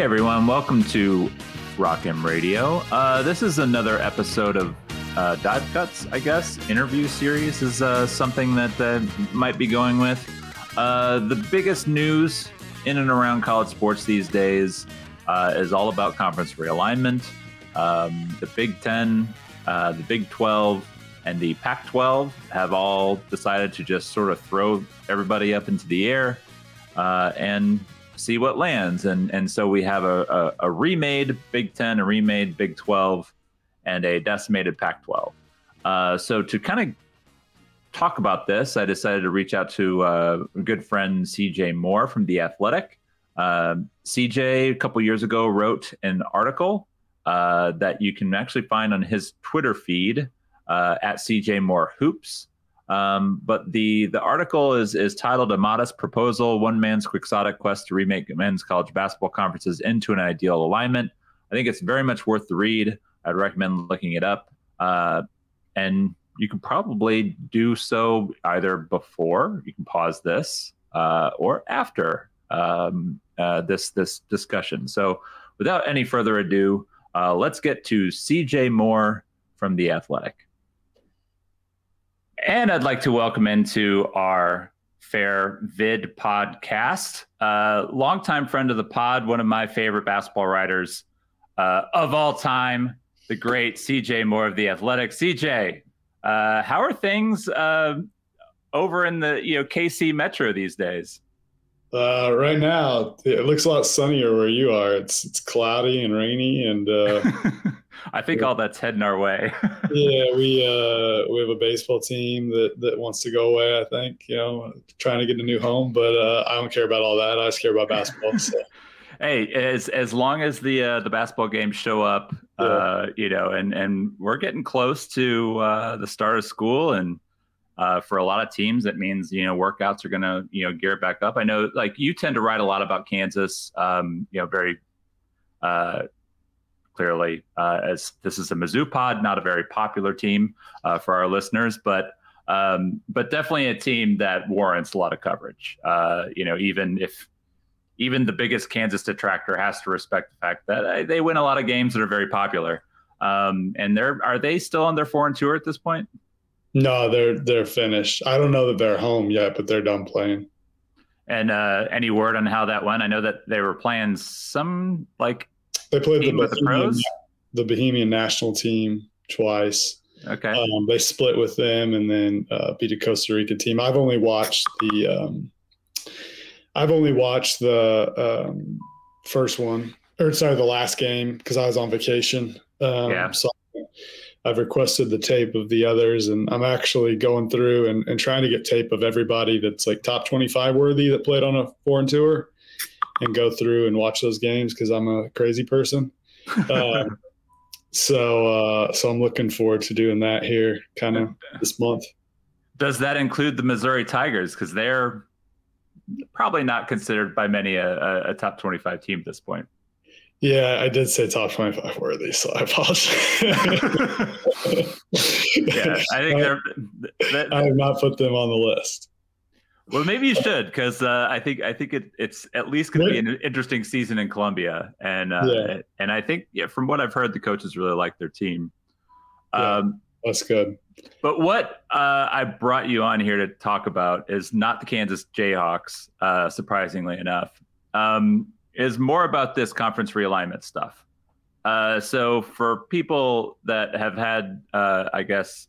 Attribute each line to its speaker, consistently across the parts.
Speaker 1: Hey everyone, welcome to Rock M Radio. Uh, this is another episode of uh, Dive Cuts, I guess. Interview series is uh, something that might be going with. Uh, the biggest news in and around college sports these days uh, is all about conference realignment. Um, the Big Ten, uh, the Big 12, and the Pac 12 have all decided to just sort of throw everybody up into the air and see what lands. And, and so we have a, a, a remade Big 10, a remade Big 12, and a decimated Pac 12. Uh, so to kind of talk about this, I decided to reach out to uh, a good friend CJ Moore from The Athletic. Uh, CJ, a couple years ago, wrote an article uh, that you can actually find on his Twitter feed uh, at CJ Moore Hoops. Um, but the the article is is titled "A Modest Proposal: One Man's Quixotic Quest to Remake Men's College Basketball Conferences into an Ideal Alignment." I think it's very much worth the read. I'd recommend looking it up. Uh, and you can probably do so either before you can pause this uh, or after um, uh, this this discussion. So, without any further ado, uh, let's get to CJ Moore from the Athletic. And I'd like to welcome into our Fair Vid podcast, uh, longtime friend of the pod, one of my favorite basketball writers uh, of all time, the great CJ Moore of the Athletic. CJ, uh, how are things uh, over in the you know KC Metro these days?
Speaker 2: Uh, right now, it looks a lot sunnier where you are. It's it's cloudy and rainy, and uh,
Speaker 1: I think all that's heading our way.
Speaker 2: yeah, we uh, we have a baseball team that that wants to go away. I think you know, trying to get a new home, but uh, I don't care about all that. I just care about basketball. So.
Speaker 1: hey, as as long as the uh, the basketball games show up, yeah. uh, you know, and and we're getting close to uh, the start of school, and uh, for a lot of teams, that means you know workouts are going to you know gear it back up. I know, like you tend to write a lot about Kansas, um, you know, very uh, clearly, uh, as this is a Mizzou pod, not a very popular team uh, for our listeners, but. Um, but definitely a team that warrants a lot of coverage. Uh, you know, even if even the biggest Kansas detractor has to respect the fact that uh, they win a lot of games that are very popular. Um, and they're are they still on their foreign tour at this point?
Speaker 2: No, they're they're finished. I don't know that they're home yet, but they're done playing.
Speaker 1: And uh, any word on how that went? I know that they were playing some like
Speaker 2: they played the Bahamian, the, the Bahamian national team twice.
Speaker 1: Okay.
Speaker 2: Um, they split with them and then uh, beat a Costa Rica team. I've only watched the um, I've only watched the um, first one, or sorry, the last game because I was on vacation. Um, yeah. So I've requested the tape of the others, and I'm actually going through and, and trying to get tape of everybody that's like top 25 worthy that played on a foreign tour, and go through and watch those games because I'm a crazy person. Um, so uh, so I'm looking forward to doing that here, kind of this month.
Speaker 1: Does that include the Missouri Tigers? Because they're probably not considered by many a, a, top 25 team at this point.
Speaker 2: Yeah, I did say top 25 worthy, so I apologize.
Speaker 1: yeah, I think they're.
Speaker 2: That, I have not put them on the list.
Speaker 1: Well, maybe you should, because uh, I think I think it, it's at least going to be an interesting season in Columbia, and uh, yeah. and I think yeah, from what I've heard, the coaches really like their team.
Speaker 2: Yeah. Um, that's good.
Speaker 1: But what uh, I brought you on here to talk about is not the Kansas Jayhawks, uh, surprisingly enough, um, is more about this conference realignment stuff. Uh, so for people that have had, uh, I guess,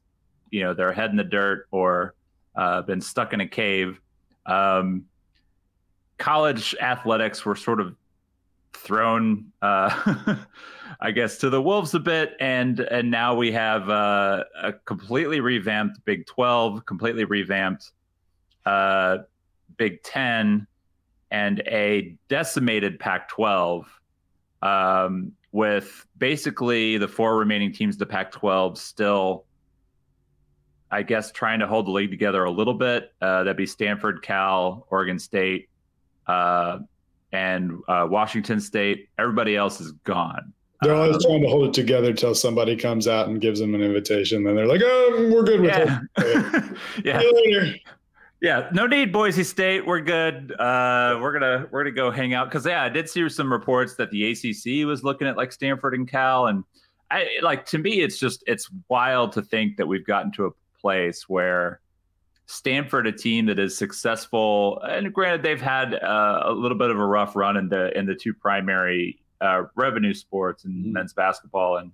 Speaker 1: you know, their head in the dirt or uh, been stuck in a cave, um, college athletics were sort of thrown uh, I guess, to the wolves a bit, and and now we have uh, a completely revamped Big Twelve, completely revamped uh, Big Ten, and a decimated Pac twelve, um, with basically the four remaining teams the Pac twelve still. I guess trying to hold the league together a little bit. Uh, that'd be Stanford, Cal, Oregon State, uh, and uh, Washington State. Everybody else is gone.
Speaker 2: They're always um, trying to hold it together until somebody comes out and gives them an invitation. Then they're like, "Oh, we're good with
Speaker 1: yeah.
Speaker 2: it." yeah.
Speaker 1: Yeah, no need, Boise State. We're good. Uh, we're gonna we're gonna go hang out because yeah, I did see some reports that the ACC was looking at like Stanford and Cal, and I like to me, it's just it's wild to think that we've gotten to a place where Stanford, a team that is successful, and granted they've had uh, a little bit of a rough run in the in the two primary uh, revenue sports and mm-hmm. men's basketball and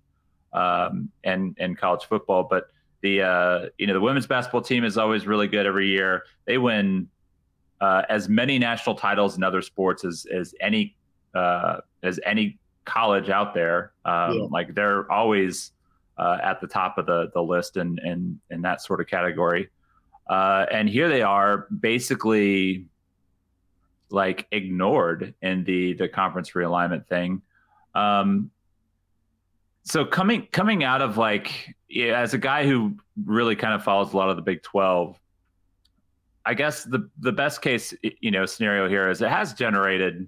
Speaker 1: um, and and college football, but the uh, you know the women's basketball team is always really good every year. They win uh, as many national titles in other sports as as any uh, as any college out there. Um, yeah. Like they're always uh, at the top of the the list and in, in, that sort of category. Uh, and here they are, basically like ignored in the the conference realignment thing. Um, so coming coming out of like yeah, as a guy who really kind of follows a lot of the Big Twelve, I guess the the best case you know scenario here is it has generated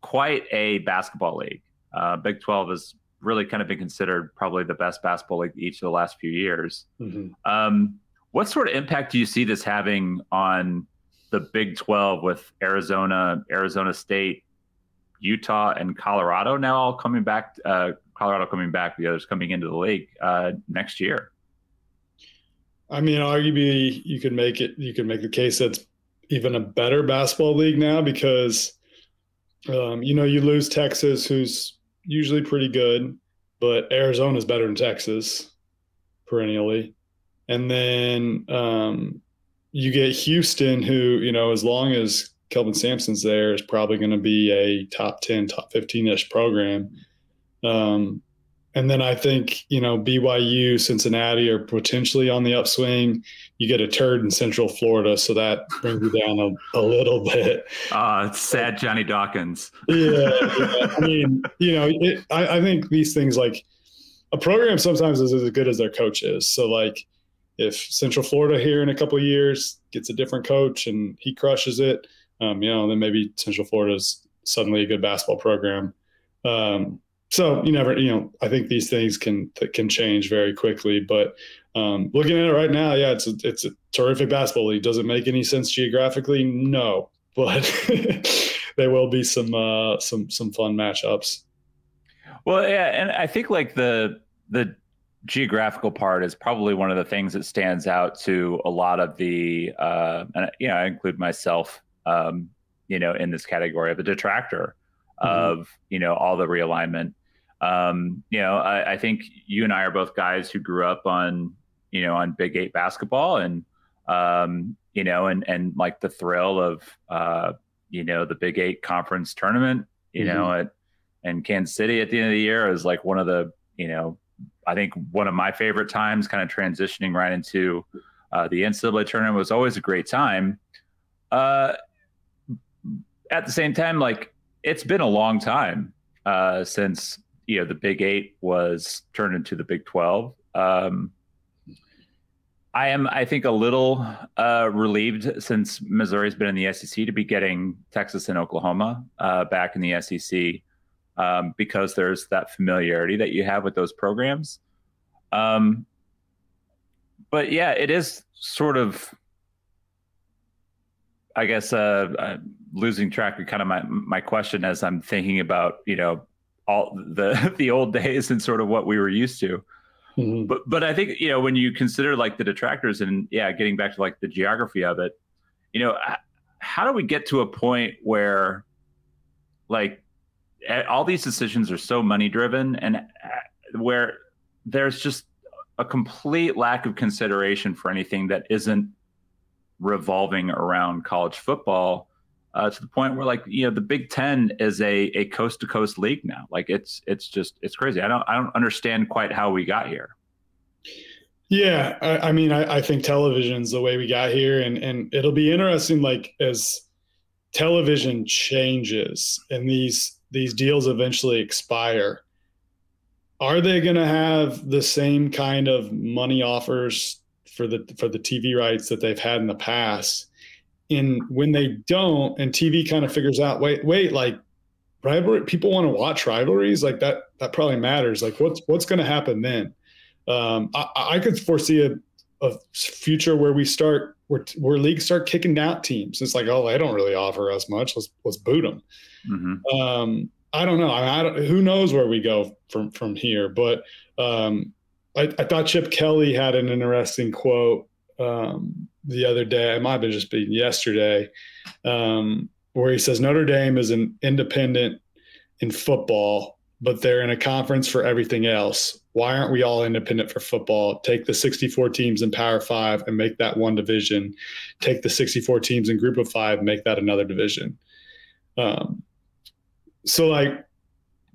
Speaker 1: quite a basketball league. Uh, Big Twelve has really kind of been considered probably the best basketball league each of the last few years. Mm-hmm. Um, what sort of impact do you see this having on the Big Twelve with Arizona, Arizona State, Utah, and Colorado now all coming back? Uh, Colorado coming back, the others coming into the league uh, next year.
Speaker 2: I mean, arguably, you could make it. You could make the case that's even a better basketball league now because, um, you know, you lose Texas, who's usually pretty good, but Arizona's better than Texas perennially, and then um, you get Houston, who you know, as long as Kelvin Sampson's there, is probably going to be a top ten, top fifteen ish program. Um, and then I think, you know, BYU, Cincinnati are potentially on the upswing. You get a turd in Central Florida, so that brings you down a, a little bit.
Speaker 1: Uh, it's sad Johnny Dawkins.
Speaker 2: yeah, yeah. I mean, you know, it, I, I think these things like a program sometimes is as good as their coach is. So, like, if Central Florida here in a couple years gets a different coach and he crushes it, um, you know, then maybe Central Florida is suddenly a good basketball program. Um, so you never, you know, I think these things can can change very quickly. But um, looking at it right now, yeah, it's a, it's a terrific basketball league. Does it make any sense geographically? No, but there will be some uh, some some fun matchups.
Speaker 1: Well, yeah, and I think like the the geographical part is probably one of the things that stands out to a lot of the uh, and you know I include myself um, you know in this category of a detractor mm-hmm. of you know all the realignment um, you know, I, I, think you and I are both guys who grew up on, you know, on Big Eight basketball and, um, you know, and and like the thrill of, uh, you know, the Big Eight conference tournament, you mm-hmm. know, at and Kansas City at the end of the year is like one of the, you know, I think one of my favorite times, kind of transitioning right into uh, the NCAA tournament was always a great time. Uh, at the same time, like it's been a long time uh, since you know the Big Eight was turned into the Big Twelve. Um, I am, I think, a little uh, relieved since Missouri's been in the SEC to be getting Texas and Oklahoma uh, back in the SEC um, because there's that familiarity that you have with those programs. Um, but yeah, it is sort of, I guess, uh, uh losing track of kind of my my question as I'm thinking about you know all the the old days and sort of what we were used to. Mm-hmm. But but I think you know when you consider like the detractors and yeah, getting back to like the geography of it, you know, how do we get to a point where like all these decisions are so money driven and uh, where there's just a complete lack of consideration for anything that isn't revolving around college football uh, to the point where like you know the Big Ten is a a coast to coast league now. Like it's it's just it's crazy. I don't I don't understand quite how we got here.
Speaker 2: Yeah, I, I mean, I, I think television's the way we got here, and and it'll be interesting. Like as television changes and these these deals eventually expire, are they going to have the same kind of money offers for the for the TV rights that they've had in the past? And when they don't and tv kind of figures out wait wait like rivalry people want to watch rivalries like that that probably matters like what's what's going to happen then um, I, I, could foresee a, a future where we start where, where leagues start kicking out teams. It's like, oh, they don't really offer us much. Let's let's boot them. Mm-hmm. Um, I don't know. I, I don't, who knows where we go from from here? But um, I, I, thought Chip Kelly had an interesting quote um, the other day. It might have just been yesterday, um, where he says Notre Dame is an independent in football, but they're in a conference for everything else. Why aren't we all independent for football? Take the 64 teams in Power Five and make that one division. Take the 64 teams in Group of Five, make that another division. Um, so, like,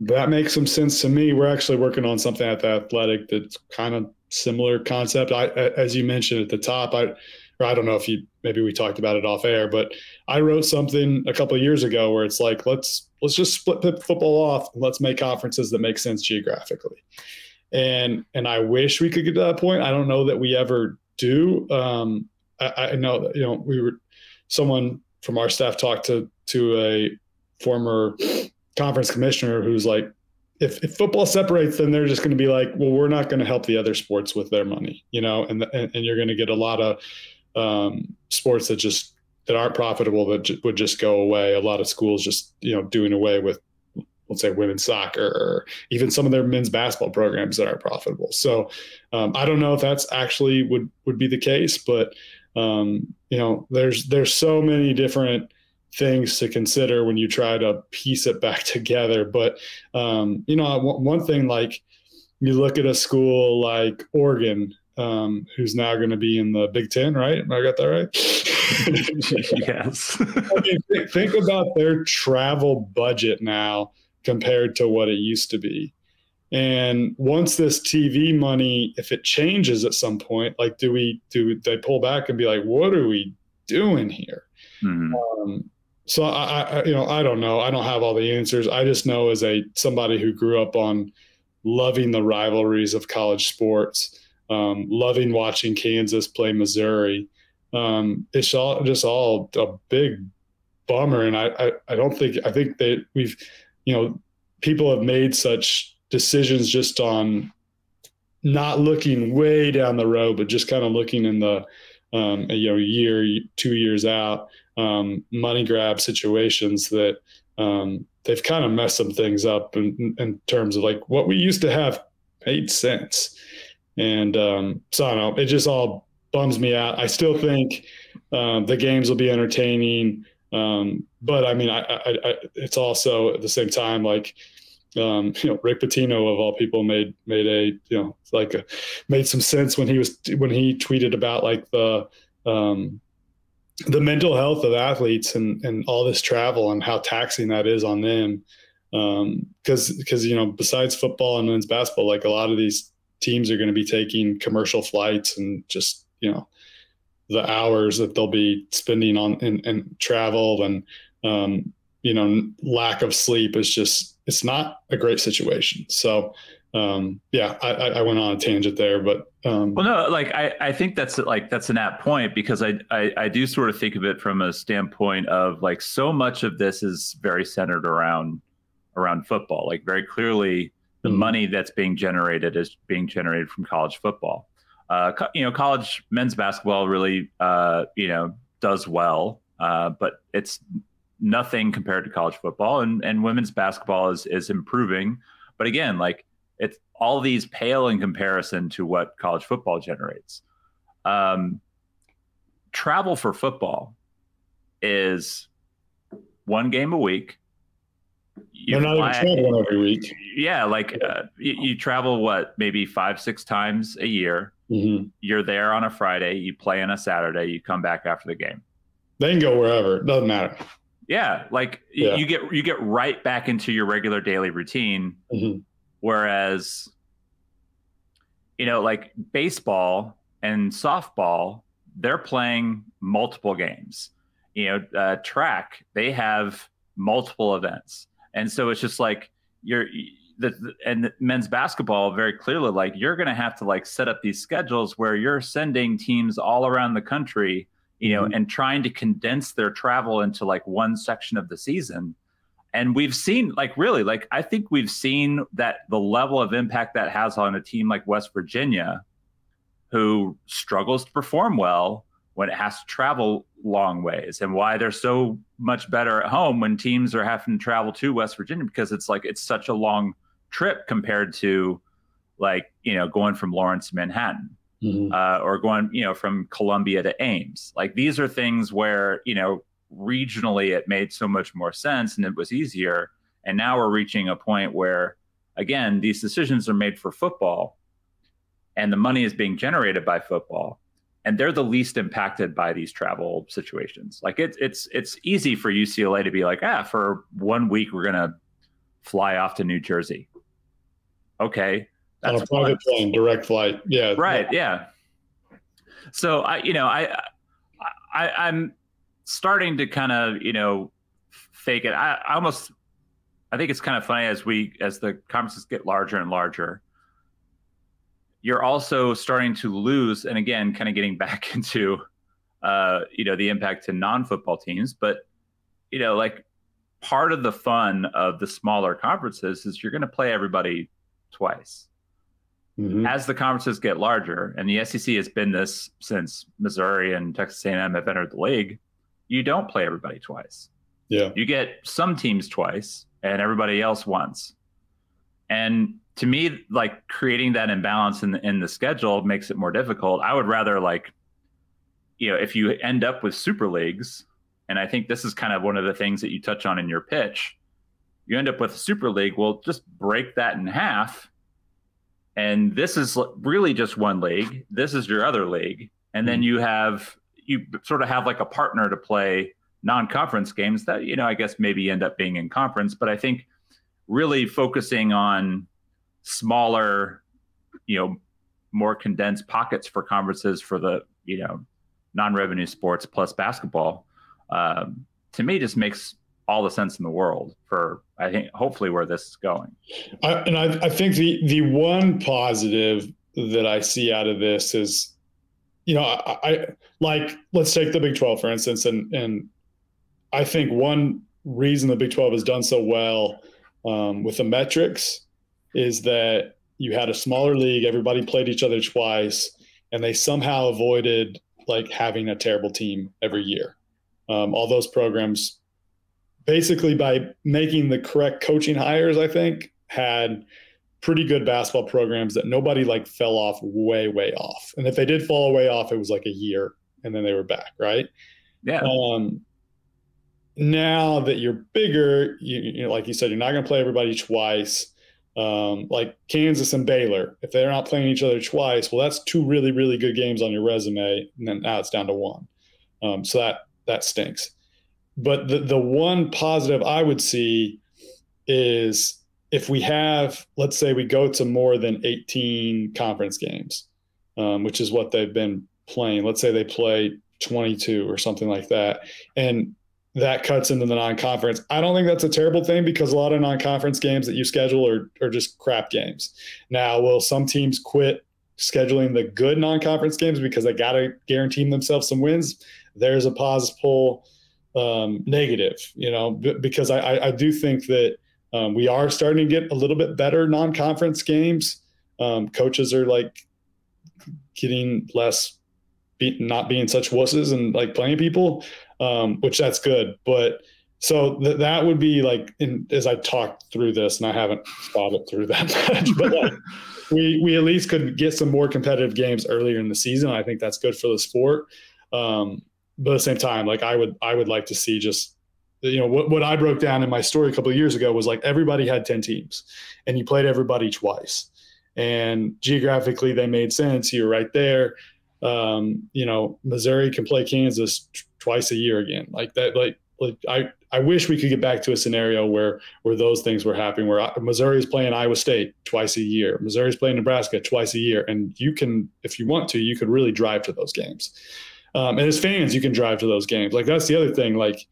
Speaker 2: that makes some sense to me. We're actually working on something at the Athletic that's kind of similar concept. I, as you mentioned at the top, I, or I don't know if you maybe we talked about it off air, but I wrote something a couple years ago where it's like let's let's just split football off let's make conferences that make sense geographically. And and I wish we could get to that point. I don't know that we ever do. Um, I, I know that you know we were someone from our staff talked to to a former conference commissioner who's like if, if football separates, then they're just going to be like, well, we're not going to help the other sports with their money, you know, and and, and you're going to get a lot of um, sports that just that aren't profitable that j- would just go away. A lot of schools just you know doing away with let's say women's soccer or even some of their men's basketball programs that are profitable. So um, I don't know if that's actually would would be the case, but um, you know, there's there's so many different things to consider when you try to piece it back together. But um, you know, one thing like you look at a school like Oregon, um, who's now going to be in the Big Ten, right? I got that right.
Speaker 1: yes.
Speaker 2: I mean, think, think about their travel budget now compared to what it used to be. And once this TV money, if it changes at some point, like do we do they pull back and be like, what are we doing here? Mm-hmm. Um, so I, I, you know, I don't know. I don't have all the answers. I just know as a somebody who grew up on loving the rivalries of college sports, um, loving watching Kansas play Missouri. Um, it's all just all a big bummer, and I, I, I don't think I think that we've, you know, people have made such decisions just on not looking way down the road, but just kind of looking in the um, you know year, two years out um, money grab situations that um, they've kind of messed some things up in, in, terms of like what we used to have made sense. And um, so I don't know, it just all bums me out. I still think um, the games will be entertaining. Um, but I mean, I, I, I, it's also at the same time, like, um, you know, Rick Pitino of all people made, made a, you know, like a, made some sense when he was, when he tweeted about like the, um, the mental health of athletes and, and all this travel and how taxing that is on them. Um, cause, cause, you know, besides football and men's basketball, like a lot of these teams are going to be taking commercial flights and just, you know, the hours that they'll be spending on in, in travel and, um, you know, lack of sleep is just, it's not a great situation. So, um, yeah, I, I went on a tangent there, but
Speaker 1: um, well, no, like I, I think that's like that's an apt point because I, I I do sort of think of it from a standpoint of like so much of this is very centered around around football. Like very clearly, the mm-hmm. money that's being generated is being generated from college football. Uh, co- you know, college men's basketball really uh, you know does well, uh, but it's nothing compared to college football, and and women's basketball is is improving. But again, like it's all these pale in comparison to what college football generates. Um, travel for football is one game a week.
Speaker 2: You They're not even traveling every week.
Speaker 1: Yeah, like uh, you, you, travel what maybe five, six times a year. Mm-hmm. You're there on a Friday. You play on a Saturday. You come back after the game.
Speaker 2: They can go wherever. It doesn't matter.
Speaker 1: Yeah, like yeah. you get you get right back into your regular daily routine. Mm-hmm. Whereas, you know, like baseball and softball, they're playing multiple games. You know, uh, track, they have multiple events. And so it's just like you're, the, the, and men's basketball very clearly like you're going to have to like set up these schedules where you're sending teams all around the country you know mm-hmm. and trying to condense their travel into like one section of the season and we've seen like really like i think we've seen that the level of impact that has on a team like west virginia who struggles to perform well when it has to travel long ways and why they're so much better at home when teams are having to travel to West Virginia because it's like it's such a long trip compared to like you know going from Lawrence to Manhattan mm-hmm. uh, or going you know from Columbia to Ames. Like these are things where you know regionally it made so much more sense and it was easier. And now we're reaching a point where again these decisions are made for football, and the money is being generated by football and they're the least impacted by these travel situations. Like it's it's it's easy for UCLA to be like, ah, for one week we're gonna fly off to New Jersey. Okay,
Speaker 2: that's on a private fun. plane, direct flight. Yeah,
Speaker 1: right. Yeah. So I, you know, I, I, I'm starting to kind of, you know, fake it. I, I almost, I think it's kind of funny as we as the conferences get larger and larger you're also starting to lose, and again, kind of getting back into, uh, you know, the impact to non-football teams. But you know, like part of the fun of the smaller conferences is you're going to play everybody twice. Mm-hmm. As the conferences get larger, and the SEC has been this since Missouri and Texas A&M have entered the league, you don't play everybody twice.
Speaker 2: Yeah,
Speaker 1: you get some teams twice and everybody else once. And to me, like creating that imbalance in the, in the schedule makes it more difficult. I would rather like, you know, if you end up with super leagues, and I think this is kind of one of the things that you touch on in your pitch, you end up with a super league. Well, just break that in half, and this is really just one league. This is your other league, and then mm-hmm. you have you sort of have like a partner to play non-conference games that you know I guess maybe end up being in conference, but I think really focusing on smaller, you know, more condensed pockets for conferences for the you know non-revenue sports plus basketball. Um, to me, just makes all the sense in the world for I think hopefully where this is going.
Speaker 2: I, and I, I think the the one positive that I see out of this is, you know, I, I like let's take the Big Twelve for instance, and and I think one reason the Big Twelve has done so well um, with the metrics is that you had a smaller league, everybody played each other twice, and they somehow avoided like having a terrible team every year. Um, all those programs, basically by making the correct coaching hires, I think had pretty good basketball programs that nobody like fell off way way off. And if they did fall way off, it was like a year, and then they were back, right?
Speaker 1: Yeah. Um,
Speaker 2: now that you're bigger, you, you know, like you said, you're not going to play everybody twice um, like Kansas and Baylor, if they're not playing each other twice, well, that's two really, really good games on your resume, and then now it's down to one. Um, so that that stinks. But the the one positive I would see is if we have, let's say, we go to more than 18 conference games, um, which is what they've been playing. Let's say they play 22 or something like that, and that cuts into the non-conference. I don't think that's a terrible thing because a lot of non-conference games that you schedule are, are just crap games. Now, will some teams quit scheduling the good non-conference games because they got to guarantee themselves some wins? There's a pull um, negative, you know, because I, I do think that um, we are starting to get a little bit better non-conference games. Um, coaches are like getting less, be, not being such wusses and like playing people um, which that's good. But so th- that would be like, in, as I talked through this, and I haven't thought it through that much, but like, we we at least could get some more competitive games earlier in the season. I think that's good for the sport. Um, but at the same time, like I would I would like to see just you know what what I broke down in my story a couple of years ago was like everybody had 10 teams and you played everybody twice. And geographically they made sense. You're right there. Um, you know, Missouri can play Kansas twice a year again. Like that, like, like I, I wish we could get back to a scenario where where those things were happening. Where Missouri is playing Iowa State twice a year, Missouri is playing Nebraska twice a year, and you can, if you want to, you could really drive to those games. Um, and as fans, you can drive to those games. Like that's the other thing. Like,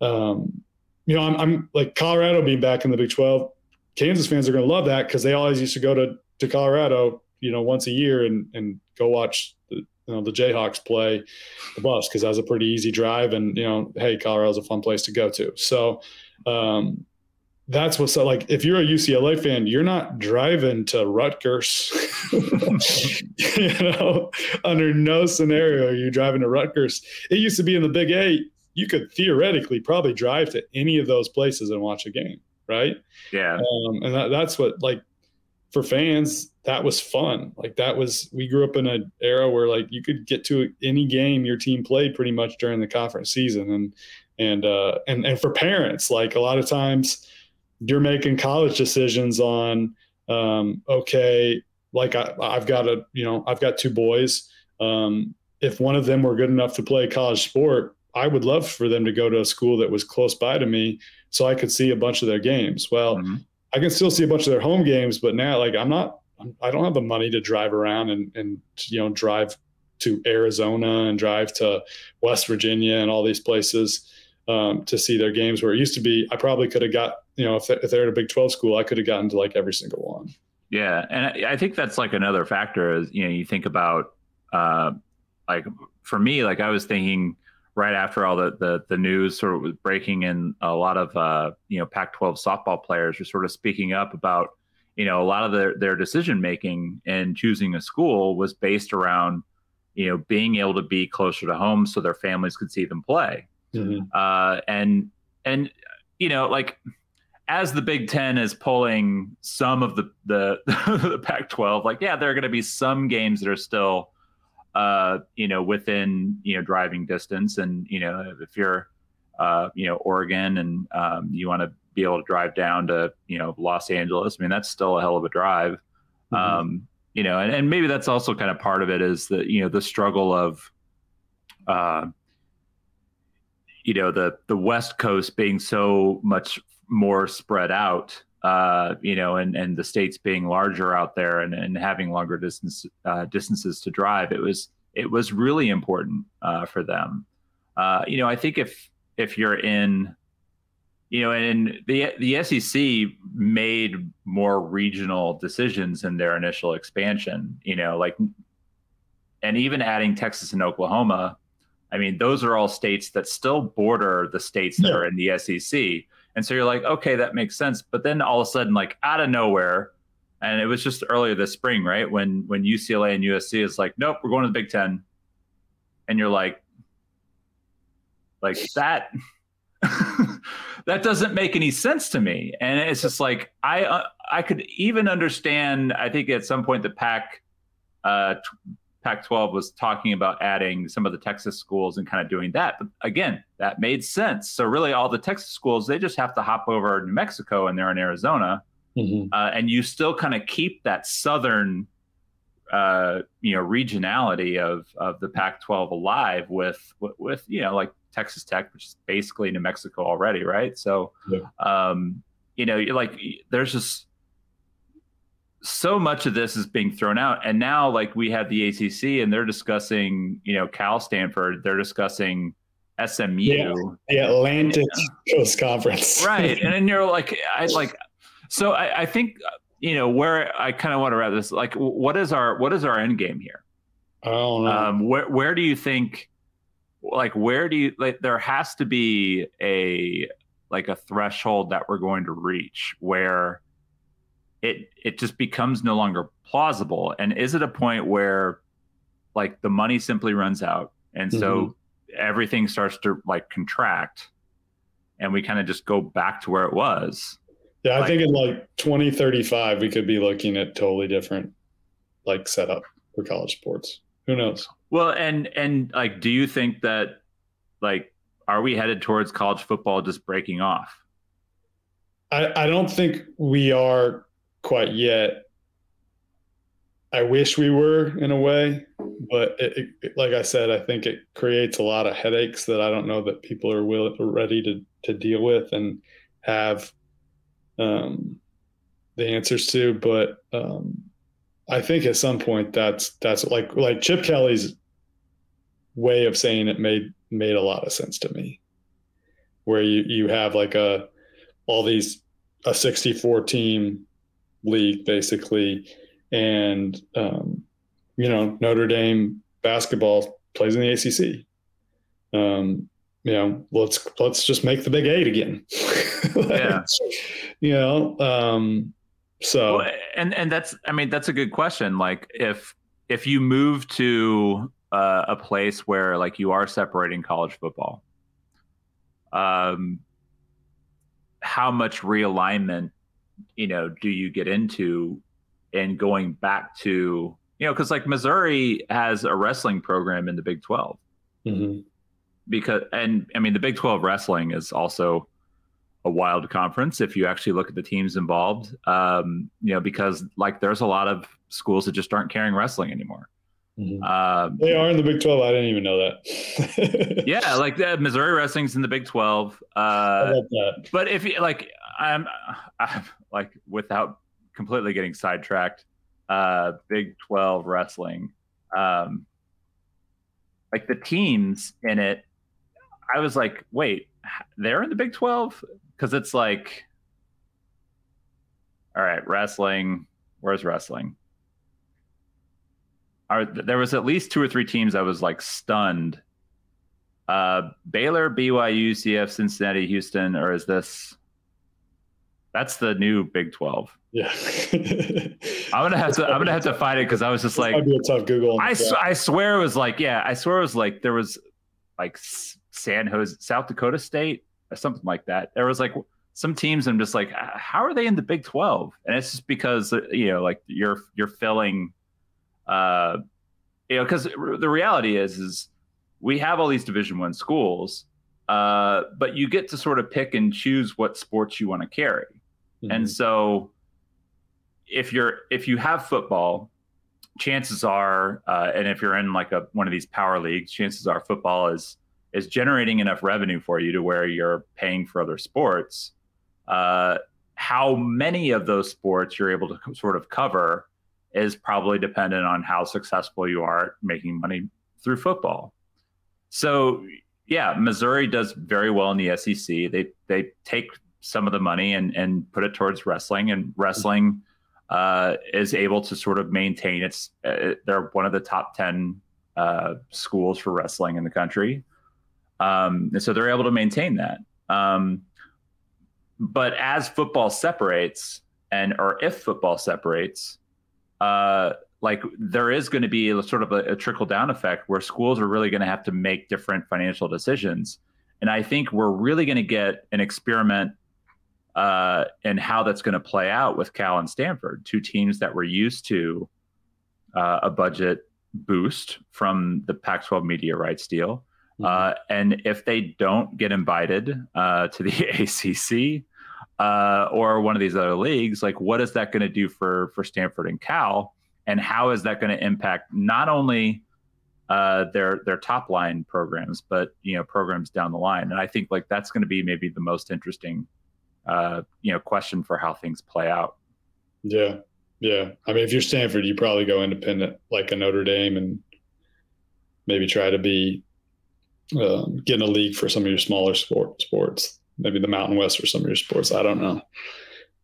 Speaker 2: um, you know, I'm, I'm like Colorado being back in the Big Twelve. Kansas fans are going to love that because they always used to go to to Colorado, you know, once a year and and go watch you know the Jayhawks play the Buffs because that's a pretty easy drive, and you know, hey, Colorado's a fun place to go to. So, um, that's what's like if you're a UCLA fan, you're not driving to Rutgers. you know, under no scenario are you driving to Rutgers. It used to be in the Big Eight. You could theoretically probably drive to any of those places and watch a game, right?
Speaker 1: Yeah.
Speaker 2: Um, and that, that's what like for fans that was fun. Like that was we grew up in an era where like you could get to any game your team played pretty much during the conference season, and and uh, and and for parents, like a lot of times you're making college decisions on um, okay like I, i've got a you know i've got two boys um, if one of them were good enough to play college sport i would love for them to go to a school that was close by to me so i could see a bunch of their games well mm-hmm. I can still see a bunch of their home games but now like i'm not i don't have the money to drive around and and you know drive to arizona and drive to west virginia and all these places um, to see their games where it used to be i probably could have got you know, if, if they're at a Big 12 school, I could have gotten to like every single one.
Speaker 1: Yeah. And I think that's like another factor is, you know, you think about, uh, like for me, like I was thinking right after all the, the, the news sort of was breaking and a lot of, uh, you know, Pac 12 softball players were sort of speaking up about, you know, a lot of their, their decision making and choosing a school was based around, you know, being able to be closer to home so their families could see them play. Mm-hmm. Uh, and, and, you know, like as the Big Ten is pulling some of the the, the Pac-12, like yeah, there are going to be some games that are still, uh, you know, within you know driving distance, and you know if you're, uh, you know, Oregon and um, you want to be able to drive down to you know Los Angeles, I mean that's still a hell of a drive. Mm-hmm. Um, you know, and, and maybe that's also kind of part of it is the you know the struggle of, uh, you know the the West Coast being so much more spread out, uh, you know, and, and the states being larger out there and, and having longer distance uh, distances to drive, it was it was really important uh, for them. Uh, you know, I think if if you're in, you know, and the the SEC made more regional decisions in their initial expansion. You know, like, and even adding Texas and Oklahoma. I mean, those are all states that still border the states that yeah. are in the SEC. And so you're like, okay, that makes sense. But then all of a sudden, like out of nowhere, and it was just earlier this spring, right? When when UCLA and USC is like, nope, we're going to the Big Ten, and you're like, like that. that doesn't make any sense to me, and it's just like I uh, I could even understand. I think at some point the Pac uh, Pac 12 was talking about adding some of the Texas schools and kind of doing that. But again, that made sense. So, really, all the Texas schools, they just have to hop over New Mexico and they're in Arizona. Mm-hmm. Uh, and you still kind of keep that southern, uh, you know, regionality of, of the Pac 12 alive with, with, with, you know, like Texas Tech, which is basically New Mexico already, right? So, yeah. um, you know, like there's just, so much of this is being thrown out. And now like we have the acc and they're discussing you know cal stanford they're discussing smu yeah,
Speaker 2: the atlantic coast conference.
Speaker 1: Right. And then you're like i like so i, I think you know where i kind of want to wrap this like what is our what is our end game here?
Speaker 2: I don't know. Um,
Speaker 1: where, where do you think like where do you like there has to be a like a threshold that we're going to reach where it it just becomes no longer plausible. And is it a point where like the money simply runs out and so mm-hmm. everything starts to like contract and we kind of just go back to where it was?
Speaker 2: Yeah, I like, think in like 2035 we could be looking at totally different like setup for college sports. Who knows?
Speaker 1: Well, and and like do you think that like are we headed towards college football just breaking off?
Speaker 2: I, I don't think we are quite yet. I wish we were in a way, but it, it, like I said, I think it creates a lot of headaches that I don't know that people are will, ready to to deal with and have um, the answers to. But um, I think at some point that's that's like like Chip Kelly's way of saying it made made a lot of sense to me, where you you have like a all these a 64 team league basically, and um, you know Notre Dame basketball plays in the ACC. Um, you know, let's let's just make the big eight again. like, yeah. You know, um, so
Speaker 1: well, and and that's I mean that's a good question. Like if if you move to uh, a place where like you are separating college football, um, how much realignment you know do you get into and going back to you know because like Missouri has a wrestling program in the Big 12
Speaker 2: mm-hmm.
Speaker 1: because and I mean the Big Twelve wrestling is also a wild conference if you actually look at the teams involved. Um, you know because like there's a lot of schools that just aren't carrying wrestling anymore.
Speaker 2: Mm-hmm. Um, they are in the Big Twelve. I didn't even know that.
Speaker 1: yeah, like the Missouri wrestling's in the Big Twelve. Uh, but if you like, I'm, I'm like without completely getting sidetracked. Uh, Big Twelve wrestling. Um, like the teams in it, I was like, wait, they're in the Big 12? Because it's like, all right, wrestling. Where's wrestling? Are, there was at least two or three teams I was like stunned. Uh, Baylor, BYU, CF, Cincinnati, Houston, or is this? That's the new Big Twelve.
Speaker 2: Yeah,
Speaker 1: I'm gonna have to. I'm gonna have to find it because I was just like,
Speaker 2: be a tough Google.
Speaker 1: I, I swear it was like, yeah, I swear it was like there was like San Jose, South Dakota State, or something like that. There was like some teams. I'm just like, how are they in the Big Twelve? And it's just because uh, you know, like you're you're filling, uh, you know, because the reality is is we have all these Division One schools, uh, but you get to sort of pick and choose what sports you want to carry, mm-hmm. and so if you're if you have football, chances are, uh, and if you're in like a one of these power leagues, chances are football is is generating enough revenue for you to where you're paying for other sports. Uh, how many of those sports you're able to sort of cover is probably dependent on how successful you are at making money through football. So yeah, Missouri does very well in the SEC. They they take some of the money and and put it towards wrestling, and wrestling uh, is able to sort of maintain its. Uh, they're one of the top ten uh, schools for wrestling in the country, um, and so they're able to maintain that. Um, but as football separates, and or if football separates, uh, like there is going to be a, sort of a, a trickle down effect where schools are really going to have to make different financial decisions. And I think we're really going to get an experiment uh, and how that's going to play out with Cal and Stanford, two teams that were used to uh, a budget boost from the Pac 12 media rights deal. Mm-hmm. Uh, and if they don't get invited uh, to the ACC uh, or one of these other leagues, like what is that going to do for for Stanford and Cal? And how is that going to impact not only uh, their their top line programs, but you know programs down the line? And I think like that's going to be maybe the most interesting uh, you know question for how things play out.
Speaker 2: Yeah, yeah. I mean, if you're Stanford, you probably go independent like a Notre Dame and maybe try to be um, get in a league for some of your smaller sport sports. Maybe the Mountain West for some of your sports. I don't know.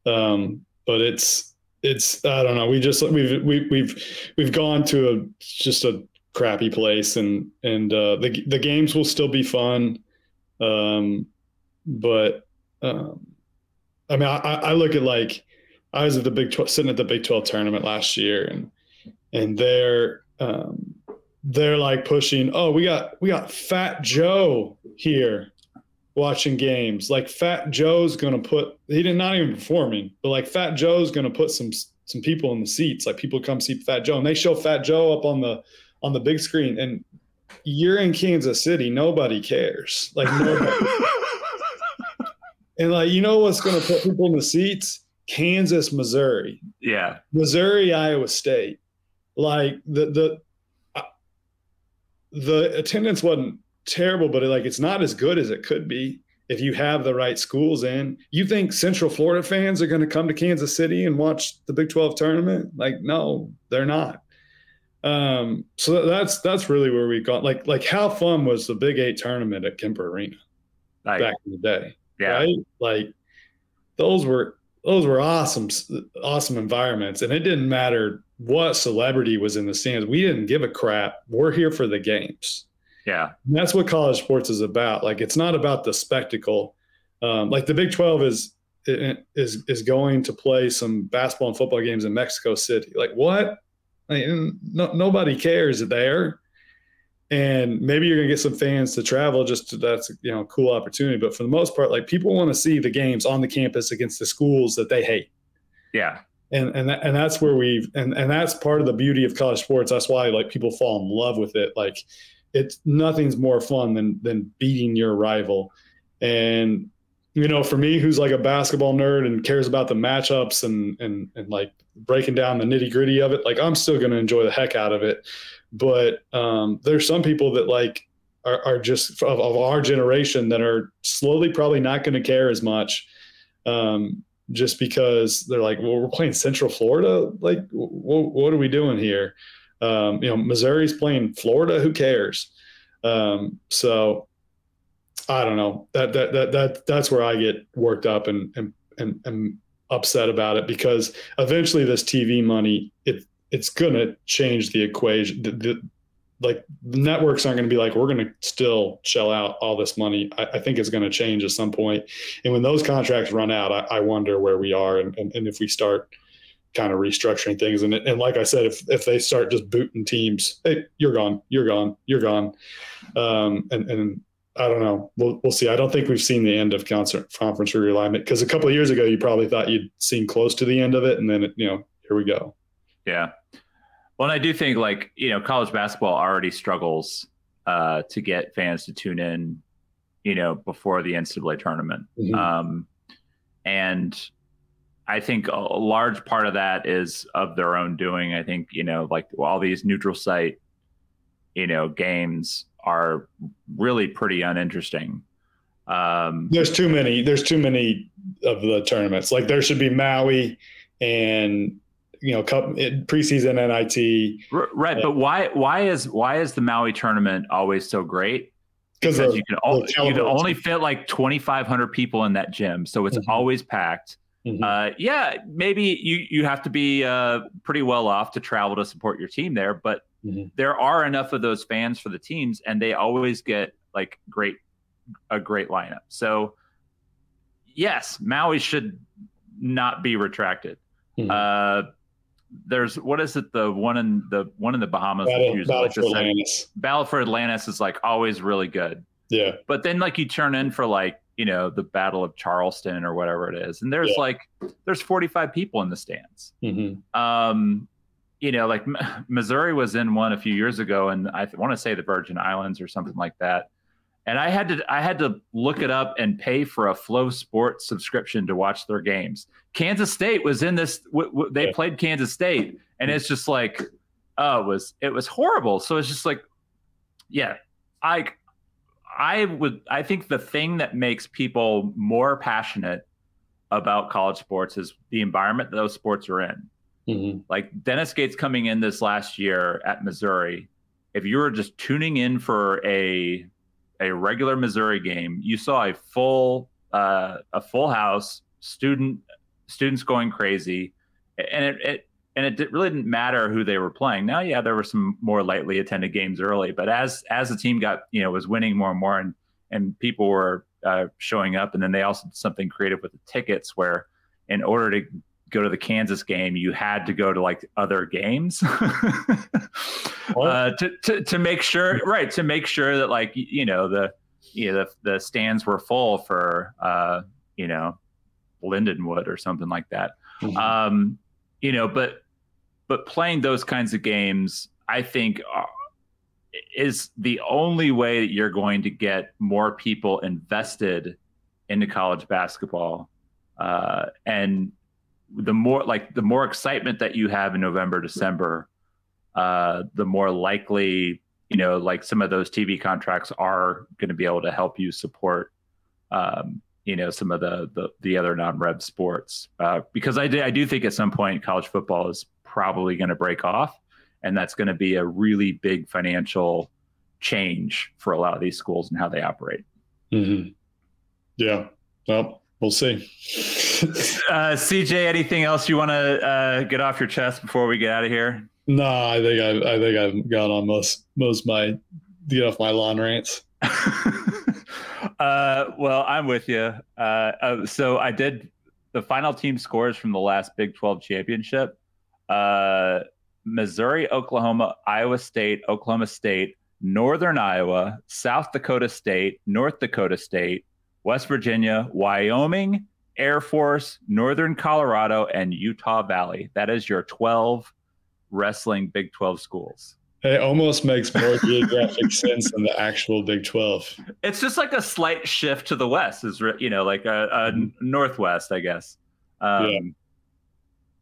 Speaker 2: Um, but it's it's I don't know. We just we've we, we've we've gone to a just a crappy place, and and uh, the the games will still be fun, um, but um, I mean, I, I look at like I was at the Big 12, sitting at the Big 12 tournament last year, and and they're um, they're like pushing. Oh, we got we got Fat Joe here watching games. Like Fat Joe's gonna put he did not even performing, but like Fat Joe's gonna put some some people in the seats. Like people come see Fat Joe, and they show Fat Joe up on the on the big screen, and you're in Kansas City. Nobody cares. Like nobody. And like, you know what's going to put people in the seats? Kansas, Missouri.
Speaker 1: Yeah.
Speaker 2: Missouri, Iowa State. Like the the uh, the attendance wasn't terrible, but it, like it's not as good as it could be if you have the right schools in. You think Central Florida fans are going to come to Kansas City and watch the Big 12 tournament? Like no, they're not. Um, so that's that's really where we got like like how fun was the Big 8 tournament at Kemper Arena back in the day?
Speaker 1: Yeah.
Speaker 2: Right? Like those were those were awesome awesome environments and it didn't matter what celebrity was in the stands. We didn't give a crap. We're here for the games.
Speaker 1: Yeah.
Speaker 2: And that's what college sports is about. Like it's not about the spectacle. Um, like the Big 12 is is is going to play some basketball and football games in Mexico City. Like what? Like, no, nobody cares there. And maybe you're gonna get some fans to travel. Just to, that's you know a cool opportunity. But for the most part, like people want to see the games on the campus against the schools that they hate.
Speaker 1: Yeah.
Speaker 2: And and that, and that's where we've and and that's part of the beauty of college sports. That's why like people fall in love with it. Like it's nothing's more fun than than beating your rival. And you know, for me, who's like a basketball nerd and cares about the matchups and and and like breaking down the nitty gritty of it, like I'm still going to enjoy the heck out of it. But um, there's some people that like are, are just of, of, our generation that are slowly probably not going to care as much, um, just because they're like, well, we're playing Central Florida. Like, w- what are we doing here? Um, you know, Missouri's playing Florida. Who cares? Um, so I don't know. That that that that that's where I get worked up and and and, and upset about it because eventually this TV money it it's going to change the equation. The, the, like the networks aren't going to be like we're going to still shell out all this money. I, I think it's going to change at some point. And when those contracts run out, I, I wonder where we are and, and, and if we start kind of restructuring things. And and like I said, if if they start just booting teams, hey, you're gone, you're gone, you're gone, um, and and I don't know. We'll we'll see. I don't think we've seen the end of concert conference realignment because a couple of years ago you probably thought you'd seen close to the end of it, and then it, you know here we go.
Speaker 1: Yeah. Well, and I do think like you know college basketball already struggles uh, to get fans to tune in, you know, before the NCAA tournament, mm-hmm. um, and I think a large part of that is of their own doing. I think you know like all these neutral site, you know, games are really pretty uninteresting.
Speaker 2: Um, there's too many. There's too many of the tournaments. Like there should be Maui and you know cup preseason NIT.
Speaker 1: Right, but why why is why is the Maui tournament always so great? Because you can only, you can only fit like 2,500 people in that gym, so it's mm-hmm. always packed. Mm-hmm. Uh, yeah, maybe you you have to be uh, pretty well off to travel to support your team there, but mm-hmm. there are enough of those fans for the teams, and they always get like great a great lineup. So yes, Maui should not be retracted. Mm-hmm. Uh, there's what is it the one in the one in the Bahamas
Speaker 2: Battle, Battle like for Atlantis.
Speaker 1: Battle for Atlantis is like always really good.
Speaker 2: Yeah.
Speaker 1: But then like you turn in for like, you know, the Battle of Charleston or whatever it is. And there's yeah. like there's 45 people in the stands.
Speaker 2: Mm-hmm.
Speaker 1: Um you know, like Missouri was in one a few years ago, and I want to say the Virgin Islands or something like that. And I had to I had to look it up and pay for a FloSports subscription to watch their games. Kansas State was in this. W- w- they yeah. played Kansas State, and it's just like, oh, it was it was horrible. So it's just like, yeah, I I would I think the thing that makes people more passionate about college sports is the environment that those sports are in.
Speaker 2: Mm-hmm.
Speaker 1: Like Dennis Gates coming in this last year at Missouri, if you were just tuning in for a a regular Missouri game, you saw a full uh, a full house, student students going crazy, and it, it and it really didn't matter who they were playing. Now, yeah, there were some more lightly attended games early, but as as the team got you know was winning more and more, and and people were uh, showing up, and then they also did something creative with the tickets where in order to go to the Kansas game, you had to go to like other games uh, to, to to make sure, right? To make sure that like you know the you know the, the stands were full for uh, you know Lindenwood or something like that. Mm-hmm. Um, you know, but but playing those kinds of games, I think. Uh, is the only way that you're going to get more people invested into college basketball uh, and the more like the more excitement that you have in November, December, uh, the more likely you know like some of those TV contracts are going to be able to help you support um, you know some of the the, the other non-rev sports uh, because I do, I do think at some point college football is probably going to break off and that's going to be a really big financial change for a lot of these schools and how they operate.
Speaker 2: Mm-hmm. Yeah. Well, we'll see.
Speaker 1: uh, CJ, anything else you want to uh, get off your chest before we get out of here?
Speaker 2: No, I think I, I think I've got on most most my get off my lawn rants.
Speaker 1: uh, well, I'm with you. Uh, uh, so I did the final team scores from the last Big 12 championship. Uh, Missouri, Oklahoma, Iowa State, Oklahoma State, Northern Iowa, South Dakota State, North Dakota State, West Virginia, Wyoming, Air Force, Northern Colorado, and Utah Valley. That is your 12 wrestling Big 12 schools.
Speaker 2: It almost makes more geographic sense than the actual Big 12.
Speaker 1: It's just like a slight shift to the west, is you know, like a, a mm-hmm. northwest, I guess. Um, yeah.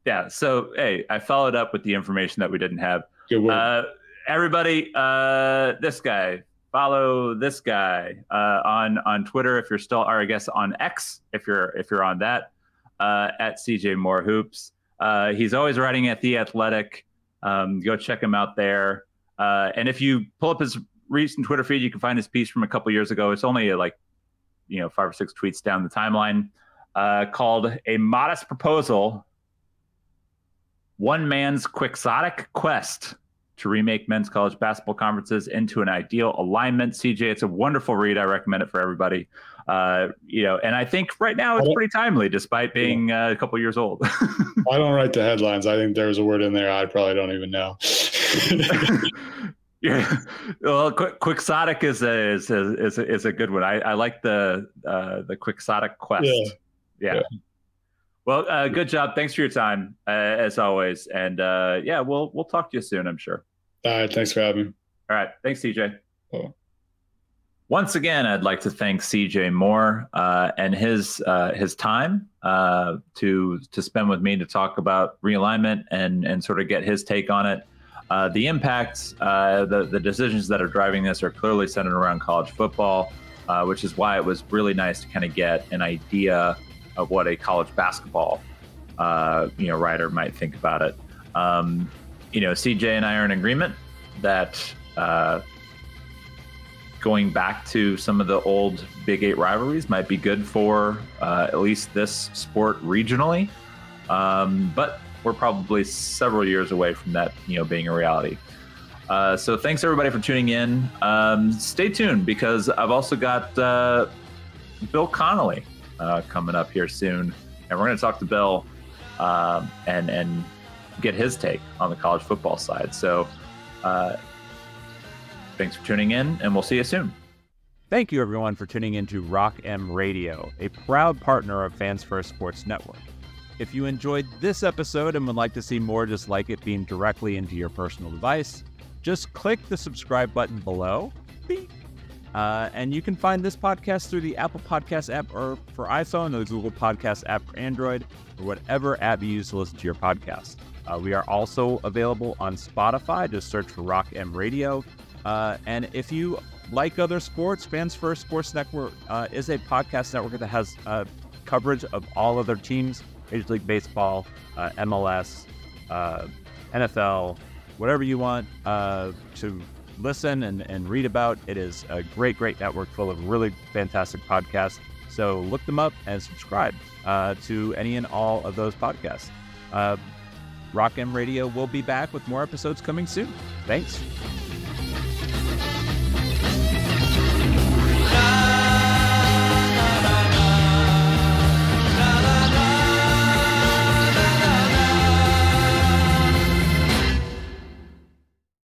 Speaker 1: yeah. So, hey, I followed up with the information that we didn't have.
Speaker 2: Good work.
Speaker 1: Uh, everybody, uh, this guy, follow this guy uh, on on Twitter if you're still, or I guess on X if you're if you're on that uh, at CJ Moore Hoops. Uh, he's always writing at the Athletic. Um, go check him out there. Uh, and if you pull up his recent Twitter feed, you can find his piece from a couple years ago. It's only like, you know, five or six tweets down the timeline uh, called A Modest Proposal One Man's Quixotic Quest to Remake Men's College Basketball Conferences into an Ideal Alignment. CJ, it's a wonderful read. I recommend it for everybody. Uh, you know, and I think right now it's pretty timely, despite being uh, a couple years old.
Speaker 2: I don't write the headlines. I think there's a word in there I probably don't even know.
Speaker 1: yeah, well, quixotic is a is a, is a, is a good one. I, I like the uh, the quixotic quest. Yeah. yeah. yeah. Well, uh, good job. Thanks for your time, uh, as always. And uh, yeah, we'll we'll talk to you soon. I'm sure.
Speaker 2: All right. Thanks for having me.
Speaker 1: All right. Thanks, CJ. Oh. Once again, I'd like to thank CJ Moore uh, and his uh, his time uh, to to spend with me to talk about realignment and and sort of get his take on it. Uh, the impacts, uh, the the decisions that are driving this are clearly centered around college football, uh, which is why it was really nice to kind of get an idea of what a college basketball you know writer might think about it. Um, you know, CJ and I are in agreement that going back to some of the old Big Eight rivalries might be good for uh, at least this sport regionally. Um, but we're probably several years away from that, you know, being a reality. Uh, so thanks everybody for tuning in. Um, stay tuned because I've also got uh, Bill Connolly uh, coming up here soon, and we're going to talk to Bill um, and and get his take on the college football side. So uh, Thanks for tuning in, and we'll see you soon.
Speaker 3: Thank you, everyone, for tuning in to Rock M Radio, a proud partner of Fans First Sports Network. If you enjoyed this episode and would like to see more just like it being directly into your personal device, just click the subscribe button below. Uh, and you can find this podcast through the Apple Podcast app or for iPhone, or the Google Podcast app for Android, or whatever app you use to listen to your podcast. Uh, we are also available on Spotify. Just search for Rock M Radio. Uh, and if you like other sports, Fans First Sports Network uh, is a podcast network that has uh, coverage of all other teams Major League Baseball, uh, MLS, uh, NFL, whatever you want to listen and, and read about. It is a great, great network full of really fantastic podcasts. So look them up and subscribe to any and all of those podcasts. Rock M Radio will be back with more episodes coming soon. Thanks.